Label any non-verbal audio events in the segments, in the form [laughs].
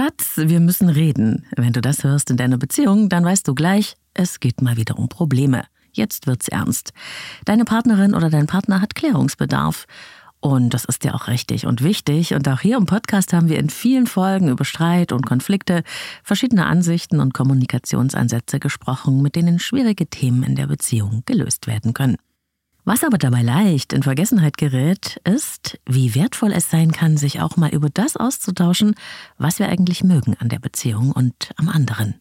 Schatz, wir müssen reden. Wenn du das hörst in deiner Beziehung, dann weißt du gleich, es geht mal wieder um Probleme. Jetzt wird's ernst. Deine Partnerin oder dein Partner hat Klärungsbedarf. Und das ist ja auch richtig und wichtig. Und auch hier im Podcast haben wir in vielen Folgen über Streit und Konflikte, verschiedene Ansichten und Kommunikationsansätze gesprochen, mit denen schwierige Themen in der Beziehung gelöst werden können. Was aber dabei leicht in Vergessenheit gerät, ist, wie wertvoll es sein kann, sich auch mal über das auszutauschen, was wir eigentlich mögen an der Beziehung und am anderen.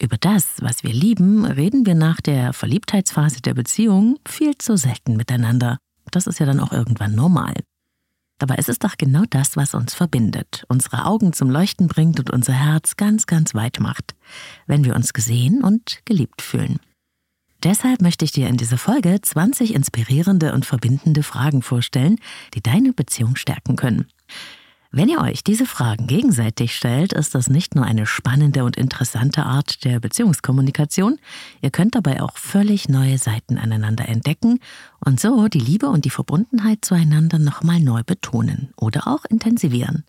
Über das, was wir lieben, reden wir nach der Verliebtheitsphase der Beziehung viel zu selten miteinander. Das ist ja dann auch irgendwann normal. Dabei ist es doch genau das, was uns verbindet, unsere Augen zum Leuchten bringt und unser Herz ganz, ganz weit macht, wenn wir uns gesehen und geliebt fühlen. Deshalb möchte ich dir in dieser Folge 20 inspirierende und verbindende Fragen vorstellen, die deine Beziehung stärken können. Wenn ihr euch diese Fragen gegenseitig stellt, ist das nicht nur eine spannende und interessante Art der Beziehungskommunikation, ihr könnt dabei auch völlig neue Seiten aneinander entdecken und so die Liebe und die Verbundenheit zueinander nochmal neu betonen oder auch intensivieren.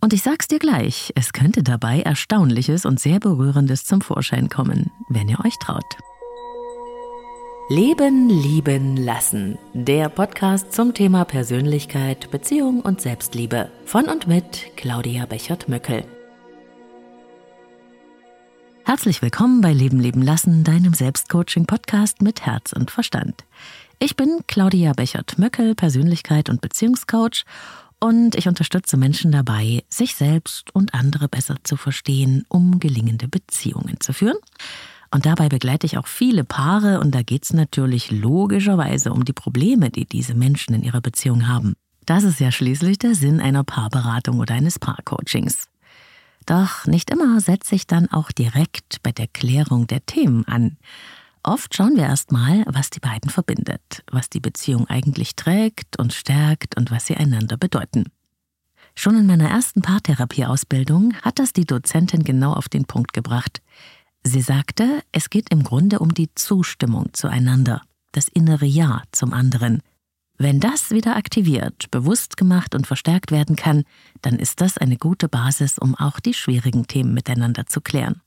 Und ich sag's dir gleich, es könnte dabei Erstaunliches und sehr Berührendes zum Vorschein kommen, wenn ihr euch traut. Leben, lieben, lassen. Der Podcast zum Thema Persönlichkeit, Beziehung und Selbstliebe. Von und mit Claudia Bechert-Möckel. Herzlich willkommen bei Leben, leben, lassen, deinem Selbstcoaching-Podcast mit Herz und Verstand. Ich bin Claudia Bechert-Möckel, Persönlichkeit und Beziehungscoach und ich unterstütze Menschen dabei, sich selbst und andere besser zu verstehen, um gelingende Beziehungen zu führen. Und dabei begleite ich auch viele Paare und da geht es natürlich logischerweise um die Probleme, die diese Menschen in ihrer Beziehung haben. Das ist ja schließlich der Sinn einer Paarberatung oder eines Paarcoachings. Doch nicht immer setze ich dann auch direkt bei der Klärung der Themen an. Oft schauen wir erstmal, was die beiden verbindet, was die Beziehung eigentlich trägt und stärkt und was sie einander bedeuten. Schon in meiner ersten Paartherapieausbildung hat das die Dozentin genau auf den Punkt gebracht. Sie sagte, es geht im Grunde um die Zustimmung zueinander, das innere Ja zum anderen. Wenn das wieder aktiviert, bewusst gemacht und verstärkt werden kann, dann ist das eine gute Basis, um auch die schwierigen Themen miteinander zu klären.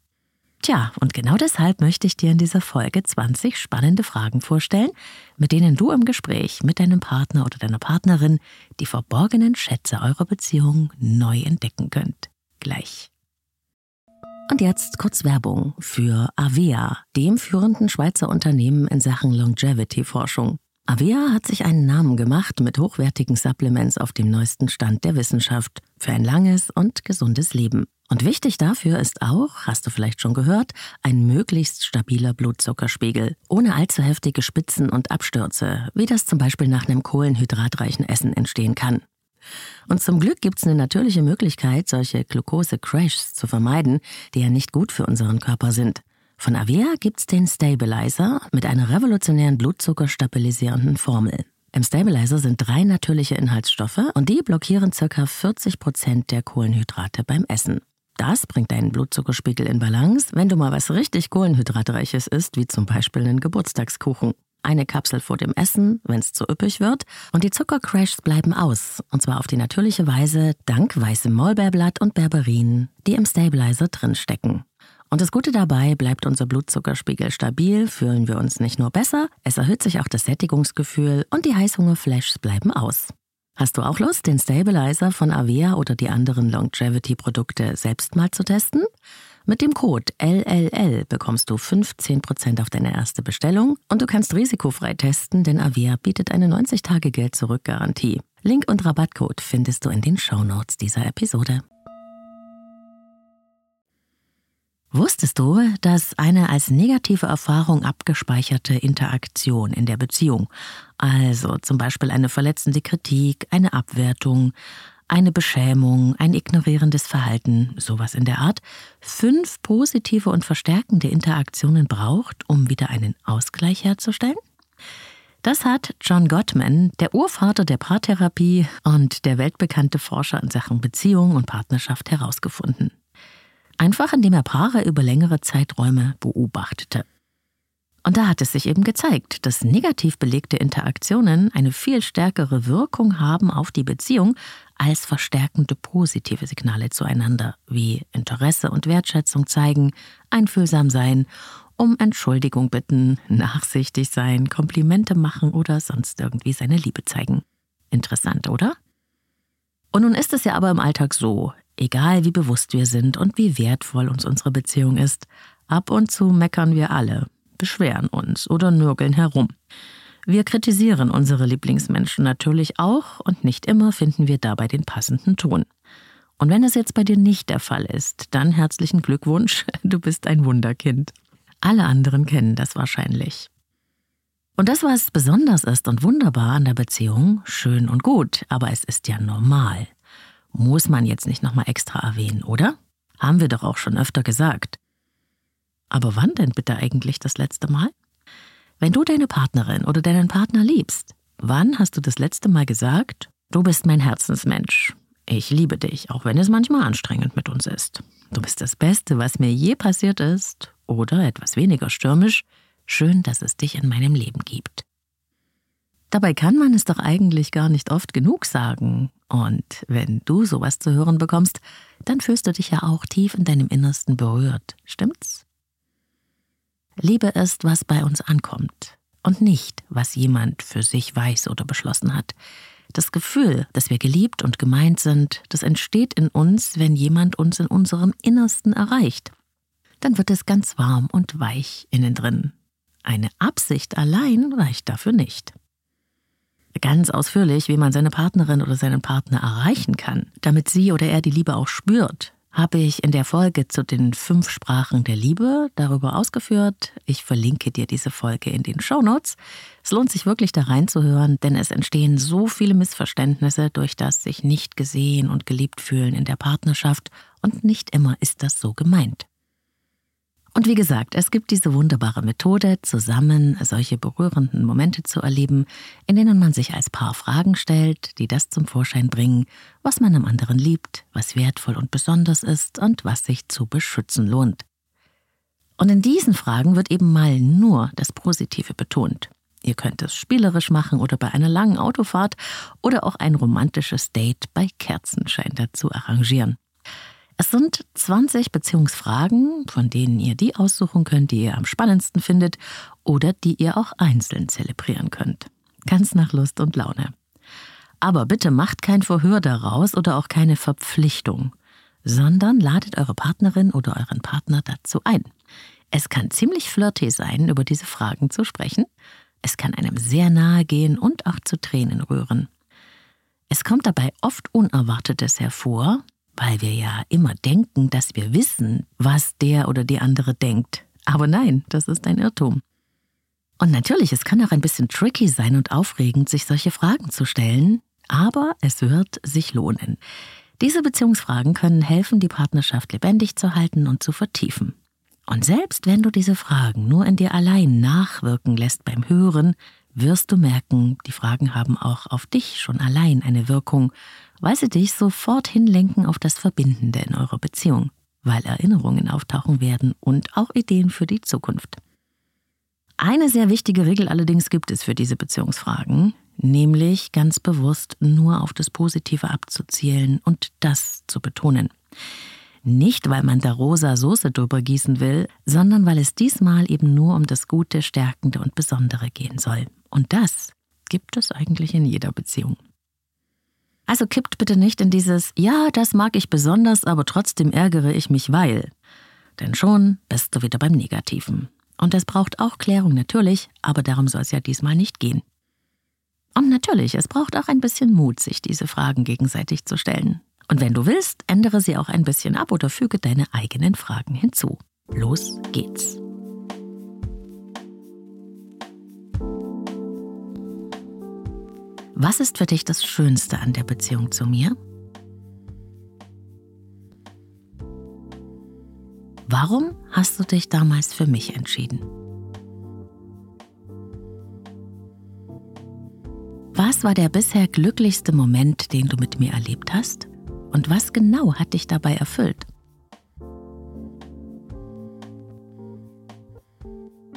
Tja, und genau deshalb möchte ich dir in dieser Folge 20 spannende Fragen vorstellen, mit denen du im Gespräch mit deinem Partner oder deiner Partnerin die verborgenen Schätze eurer Beziehung neu entdecken könnt. Gleich. Und jetzt kurz Werbung für Avea, dem führenden Schweizer Unternehmen in Sachen Longevity-Forschung. Avea hat sich einen Namen gemacht mit hochwertigen Supplements auf dem neuesten Stand der Wissenschaft für ein langes und gesundes Leben. Und wichtig dafür ist auch, hast du vielleicht schon gehört, ein möglichst stabiler Blutzuckerspiegel, ohne allzu heftige Spitzen und Abstürze, wie das zum Beispiel nach einem kohlenhydratreichen Essen entstehen kann. Und zum Glück gibt es eine natürliche Möglichkeit, solche Glucose-Crashs zu vermeiden, die ja nicht gut für unseren Körper sind. Von Avea gibt's den Stabilizer mit einer revolutionären blutzuckerstabilisierenden Formel. Im Stabilizer sind drei natürliche Inhaltsstoffe und die blockieren ca. 40 Prozent der Kohlenhydrate beim Essen. Das bringt deinen Blutzuckerspiegel in Balance, wenn du mal was richtig Kohlenhydratreiches isst, wie zum Beispiel einen Geburtstagskuchen eine Kapsel vor dem Essen, wenn es zu üppig wird, und die Zuckercrashs bleiben aus, und zwar auf die natürliche Weise dank weißem Maulbeerblatt und Berberin, die im Stabilizer drinstecken. Und das Gute dabei, bleibt unser Blutzuckerspiegel stabil, fühlen wir uns nicht nur besser, es erhöht sich auch das Sättigungsgefühl und die Heißhungerflashs bleiben aus. Hast du auch Lust, den Stabilizer von Avea oder die anderen Longevity-Produkte selbst mal zu testen? Mit dem Code LLL bekommst du 15% auf deine erste Bestellung und du kannst risikofrei testen, denn Avia bietet eine 90-Tage-Geld-Zurück-Garantie. Link und Rabattcode findest du in den Shownotes dieser Episode. Wusstest du, dass eine als negative Erfahrung abgespeicherte Interaktion in der Beziehung, also zum Beispiel eine verletzende Kritik, eine Abwertung, eine Beschämung, ein ignorierendes Verhalten, sowas in der Art, fünf positive und verstärkende Interaktionen braucht, um wieder einen Ausgleich herzustellen? Das hat John Gottman, der Urvater der Paartherapie und der weltbekannte Forscher in Sachen Beziehung und Partnerschaft, herausgefunden. Einfach indem er Paare über längere Zeiträume beobachtete. Und da hat es sich eben gezeigt, dass negativ belegte Interaktionen eine viel stärkere Wirkung haben auf die Beziehung als verstärkende positive Signale zueinander, wie Interesse und Wertschätzung zeigen, einfühlsam sein, um Entschuldigung bitten, nachsichtig sein, Komplimente machen oder sonst irgendwie seine Liebe zeigen. Interessant, oder? Und nun ist es ja aber im Alltag so, egal wie bewusst wir sind und wie wertvoll uns unsere Beziehung ist, ab und zu meckern wir alle, beschweren uns oder nörgeln herum. Wir kritisieren unsere Lieblingsmenschen natürlich auch und nicht immer finden wir dabei den passenden Ton. Und wenn es jetzt bei dir nicht der Fall ist, dann herzlichen Glückwunsch, [laughs] du bist ein Wunderkind. Alle anderen kennen das wahrscheinlich. Und das, was besonders ist und wunderbar an der Beziehung, schön und gut, aber es ist ja normal. Muss man jetzt nicht nochmal extra erwähnen, oder? Haben wir doch auch schon öfter gesagt. Aber wann denn bitte eigentlich das letzte Mal? Wenn du deine Partnerin oder deinen Partner liebst, wann hast du das letzte Mal gesagt, du bist mein Herzensmensch? Ich liebe dich, auch wenn es manchmal anstrengend mit uns ist. Du bist das Beste, was mir je passiert ist. Oder etwas weniger stürmisch, schön, dass es dich in meinem Leben gibt. Dabei kann man es doch eigentlich gar nicht oft genug sagen. Und wenn du sowas zu hören bekommst, dann fühlst du dich ja auch tief in deinem Innersten berührt, stimmt's? Liebe ist, was bei uns ankommt und nicht, was jemand für sich weiß oder beschlossen hat. Das Gefühl, dass wir geliebt und gemeint sind, das entsteht in uns, wenn jemand uns in unserem Innersten erreicht. Dann wird es ganz warm und weich innen drin. Eine Absicht allein reicht dafür nicht. Ganz ausführlich, wie man seine Partnerin oder seinen Partner erreichen kann, damit sie oder er die Liebe auch spürt, habe ich in der Folge zu den fünf Sprachen der Liebe darüber ausgeführt. Ich verlinke dir diese Folge in den Show Notes. Es lohnt sich wirklich da reinzuhören, denn es entstehen so viele Missverständnisse durch das sich nicht gesehen und geliebt fühlen in der Partnerschaft und nicht immer ist das so gemeint. Und wie gesagt, es gibt diese wunderbare Methode, zusammen solche berührenden Momente zu erleben, in denen man sich als Paar Fragen stellt, die das zum Vorschein bringen, was man am anderen liebt, was wertvoll und besonders ist und was sich zu beschützen lohnt. Und in diesen Fragen wird eben mal nur das Positive betont. Ihr könnt es spielerisch machen oder bei einer langen Autofahrt oder auch ein romantisches Date bei Kerzenschein dazu arrangieren. Es sind 20 Beziehungsfragen, von denen ihr die aussuchen könnt, die ihr am spannendsten findet oder die ihr auch einzeln zelebrieren könnt. Ganz nach Lust und Laune. Aber bitte macht kein Verhör daraus oder auch keine Verpflichtung, sondern ladet eure Partnerin oder euren Partner dazu ein. Es kann ziemlich flirty sein, über diese Fragen zu sprechen. Es kann einem sehr nahe gehen und auch zu Tränen rühren. Es kommt dabei oft Unerwartetes hervor, weil wir ja immer denken, dass wir wissen, was der oder die andere denkt. Aber nein, das ist ein Irrtum. Und natürlich, es kann auch ein bisschen tricky sein und aufregend, sich solche Fragen zu stellen, aber es wird sich lohnen. Diese Beziehungsfragen können helfen, die Partnerschaft lebendig zu halten und zu vertiefen. Und selbst wenn du diese Fragen nur in dir allein nachwirken lässt beim Hören, wirst du merken, die Fragen haben auch auf dich schon allein eine Wirkung weil sie dich sofort hinlenken auf das Verbindende in eurer Beziehung, weil Erinnerungen auftauchen werden und auch Ideen für die Zukunft. Eine sehr wichtige Regel allerdings gibt es für diese Beziehungsfragen, nämlich ganz bewusst nur auf das Positive abzuzielen und das zu betonen. Nicht, weil man da rosa Soße drüber gießen will, sondern weil es diesmal eben nur um das Gute, Stärkende und Besondere gehen soll. Und das gibt es eigentlich in jeder Beziehung. Also kippt bitte nicht in dieses Ja, das mag ich besonders, aber trotzdem ärgere ich mich, weil. Denn schon bist du wieder beim Negativen. Und es braucht auch Klärung natürlich, aber darum soll es ja diesmal nicht gehen. Und natürlich, es braucht auch ein bisschen Mut, sich diese Fragen gegenseitig zu stellen. Und wenn du willst, ändere sie auch ein bisschen ab oder füge deine eigenen Fragen hinzu. Los geht's. Was ist für dich das Schönste an der Beziehung zu mir? Warum hast du dich damals für mich entschieden? Was war der bisher glücklichste Moment, den du mit mir erlebt hast? Und was genau hat dich dabei erfüllt?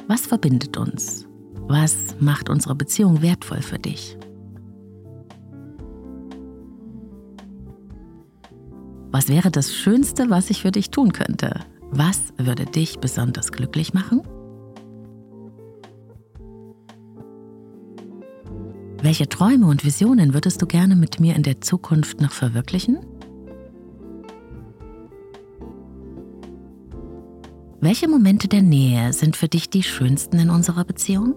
Was verbindet uns? Was macht unsere Beziehung wertvoll für dich? Was wäre das Schönste, was ich für dich tun könnte? Was würde dich besonders glücklich machen? Welche Träume und Visionen würdest du gerne mit mir in der Zukunft noch verwirklichen? Welche Momente der Nähe sind für dich die schönsten in unserer Beziehung?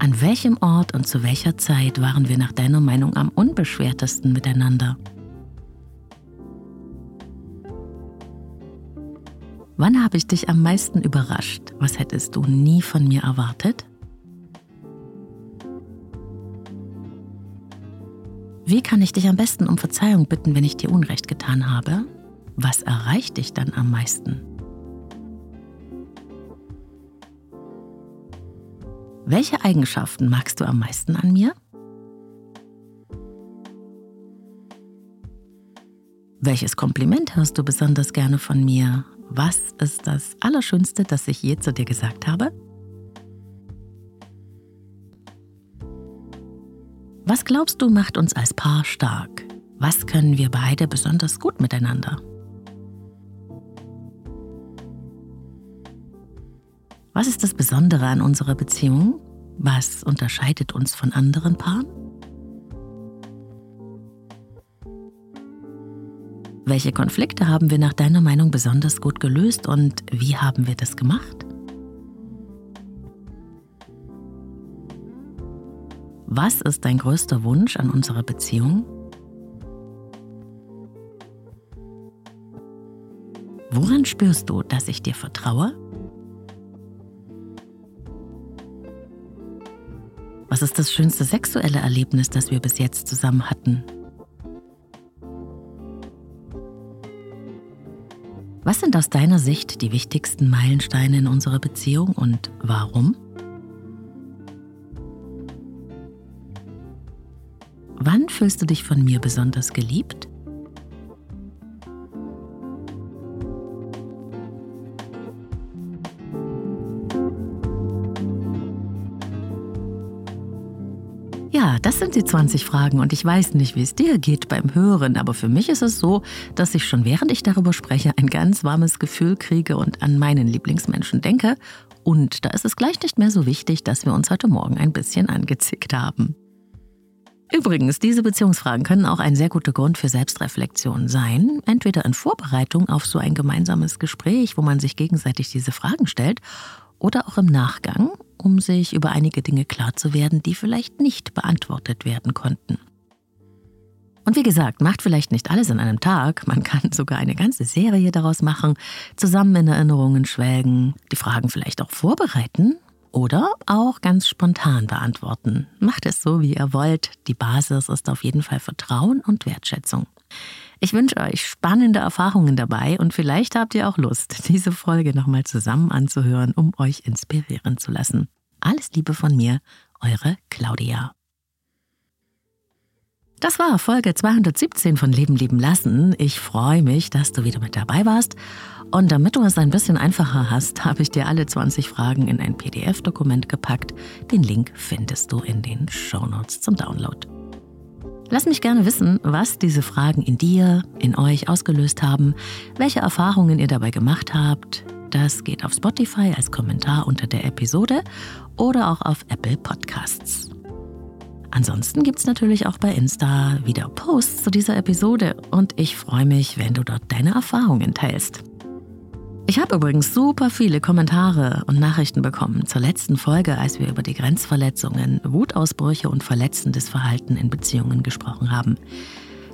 An welchem Ort und zu welcher Zeit waren wir nach deiner Meinung am unbeschwertesten miteinander? Wann habe ich dich am meisten überrascht? Was hättest du nie von mir erwartet? Wie kann ich dich am besten um Verzeihung bitten, wenn ich dir Unrecht getan habe? Was erreicht dich dann am meisten? Welche Eigenschaften magst du am meisten an mir? Welches Kompliment hörst du besonders gerne von mir? Was ist das Allerschönste, das ich je zu dir gesagt habe? Glaubst du macht uns als Paar stark? Was können wir beide besonders gut miteinander? Was ist das Besondere an unserer Beziehung? Was unterscheidet uns von anderen Paaren? Welche Konflikte haben wir nach deiner Meinung besonders gut gelöst und wie haben wir das gemacht? Was ist dein größter Wunsch an unserer Beziehung? Woran spürst du, dass ich dir vertraue? Was ist das schönste sexuelle Erlebnis, das wir bis jetzt zusammen hatten? Was sind aus deiner Sicht die wichtigsten Meilensteine in unserer Beziehung und warum? Fühlst du dich von mir besonders geliebt? Ja, das sind die 20 Fragen und ich weiß nicht, wie es dir geht beim Hören, aber für mich ist es so, dass ich schon während ich darüber spreche ein ganz warmes Gefühl kriege und an meinen Lieblingsmenschen denke. Und da ist es gleich nicht mehr so wichtig, dass wir uns heute Morgen ein bisschen angezickt haben. Übrigens, diese Beziehungsfragen können auch ein sehr guter Grund für Selbstreflexion sein, entweder in Vorbereitung auf so ein gemeinsames Gespräch, wo man sich gegenseitig diese Fragen stellt, oder auch im Nachgang, um sich über einige Dinge klar zu werden, die vielleicht nicht beantwortet werden konnten. Und wie gesagt, macht vielleicht nicht alles an einem Tag, man kann sogar eine ganze Serie daraus machen, zusammen in Erinnerungen schwelgen, die Fragen vielleicht auch vorbereiten oder auch ganz spontan beantworten. Macht es so, wie ihr wollt. Die Basis ist auf jeden Fall Vertrauen und Wertschätzung. Ich wünsche euch spannende Erfahrungen dabei und vielleicht habt ihr auch Lust, diese Folge nochmal zusammen anzuhören, um euch inspirieren zu lassen. Alles Liebe von mir, eure Claudia. Das war Folge 217 von Leben lieben lassen. Ich freue mich, dass du wieder mit dabei warst. Und damit du es ein bisschen einfacher hast, [laughs] habe ich dir alle 20 Fragen in ein PDF-Dokument gepackt. Den Link findest du in den Show Notes zum Download. Lass mich gerne wissen, was diese Fragen in dir, in euch ausgelöst haben, welche Erfahrungen ihr dabei gemacht habt. Das geht auf Spotify als Kommentar unter der Episode oder auch auf Apple Podcasts. Ansonsten gibt es natürlich auch bei Insta wieder Posts zu dieser Episode und ich freue mich, wenn du dort deine Erfahrungen teilst. Ich habe übrigens super viele Kommentare und Nachrichten bekommen zur letzten Folge, als wir über die Grenzverletzungen, Wutausbrüche und verletzendes Verhalten in Beziehungen gesprochen haben.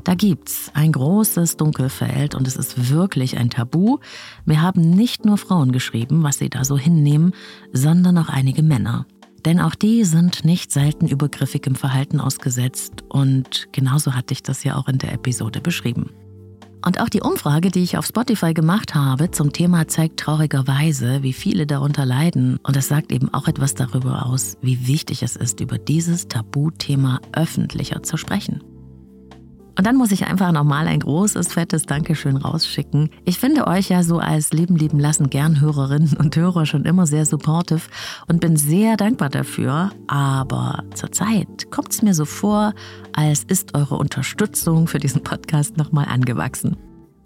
Da gibt's ein großes Dunkelfeld und es ist wirklich ein Tabu. Wir haben nicht nur Frauen geschrieben, was sie da so hinnehmen, sondern auch einige Männer. Denn auch die sind nicht selten übergriffig im Verhalten ausgesetzt und genauso hatte ich das ja auch in der Episode beschrieben. Und auch die Umfrage, die ich auf Spotify gemacht habe zum Thema zeigt traurigerweise, wie viele darunter leiden. Und es sagt eben auch etwas darüber aus, wie wichtig es ist, über dieses Tabuthema öffentlicher zu sprechen. Und dann muss ich einfach nochmal ein großes, fettes Dankeschön rausschicken. Ich finde euch ja so als Leben lieben lassen gern Hörerinnen und Hörer schon immer sehr supportive und bin sehr dankbar dafür. Aber zurzeit kommt es mir so vor, als ist eure Unterstützung für diesen Podcast nochmal angewachsen.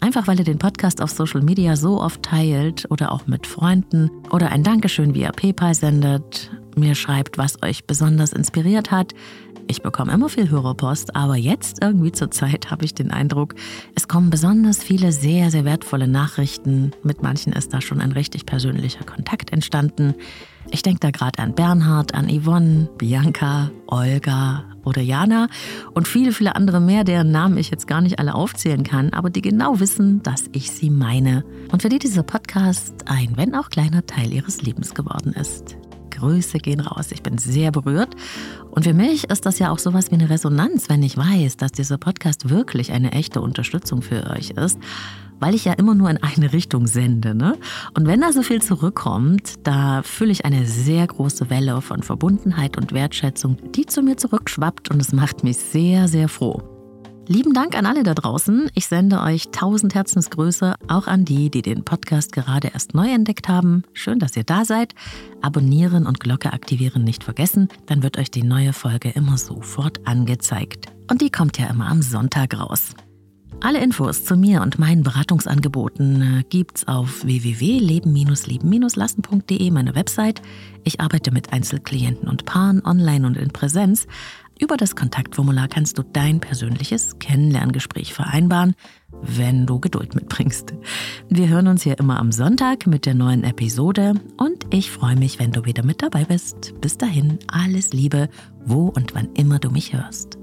Einfach weil ihr den Podcast auf Social Media so oft teilt oder auch mit Freunden oder ein Dankeschön via PayPal sendet, mir schreibt, was euch besonders inspiriert hat. Ich bekomme immer viel Hörerpost, aber jetzt irgendwie zur Zeit habe ich den Eindruck, es kommen besonders viele sehr, sehr wertvolle Nachrichten. Mit manchen ist da schon ein richtig persönlicher Kontakt entstanden. Ich denke da gerade an Bernhard, an Yvonne, Bianca, Olga, oder Jana und viele, viele andere mehr, deren Namen ich jetzt gar nicht alle aufzählen kann, aber die genau wissen, dass ich sie meine und für die dieser Podcast ein, wenn auch kleiner Teil ihres Lebens geworden ist. Grüße gehen raus. Ich bin sehr berührt. Und für mich ist das ja auch sowas wie eine Resonanz, wenn ich weiß, dass dieser Podcast wirklich eine echte Unterstützung für euch ist weil ich ja immer nur in eine Richtung sende. Ne? Und wenn da so viel zurückkommt, da fühle ich eine sehr große Welle von Verbundenheit und Wertschätzung, die zu mir zurückschwappt und es macht mich sehr, sehr froh. Lieben Dank an alle da draußen. Ich sende euch tausend Herzensgrüße, auch an die, die den Podcast gerade erst neu entdeckt haben. Schön, dass ihr da seid. Abonnieren und Glocke aktivieren nicht vergessen, dann wird euch die neue Folge immer sofort angezeigt. Und die kommt ja immer am Sonntag raus. Alle Infos zu mir und meinen Beratungsangeboten äh, gibt's auf www.leben-lieben-lassen.de, meine Website. Ich arbeite mit Einzelklienten und Paaren online und in Präsenz. Über das Kontaktformular kannst du dein persönliches Kennenlerngespräch vereinbaren, wenn du Geduld mitbringst. Wir hören uns hier immer am Sonntag mit der neuen Episode und ich freue mich, wenn du wieder mit dabei bist. Bis dahin, alles Liebe, wo und wann immer du mich hörst.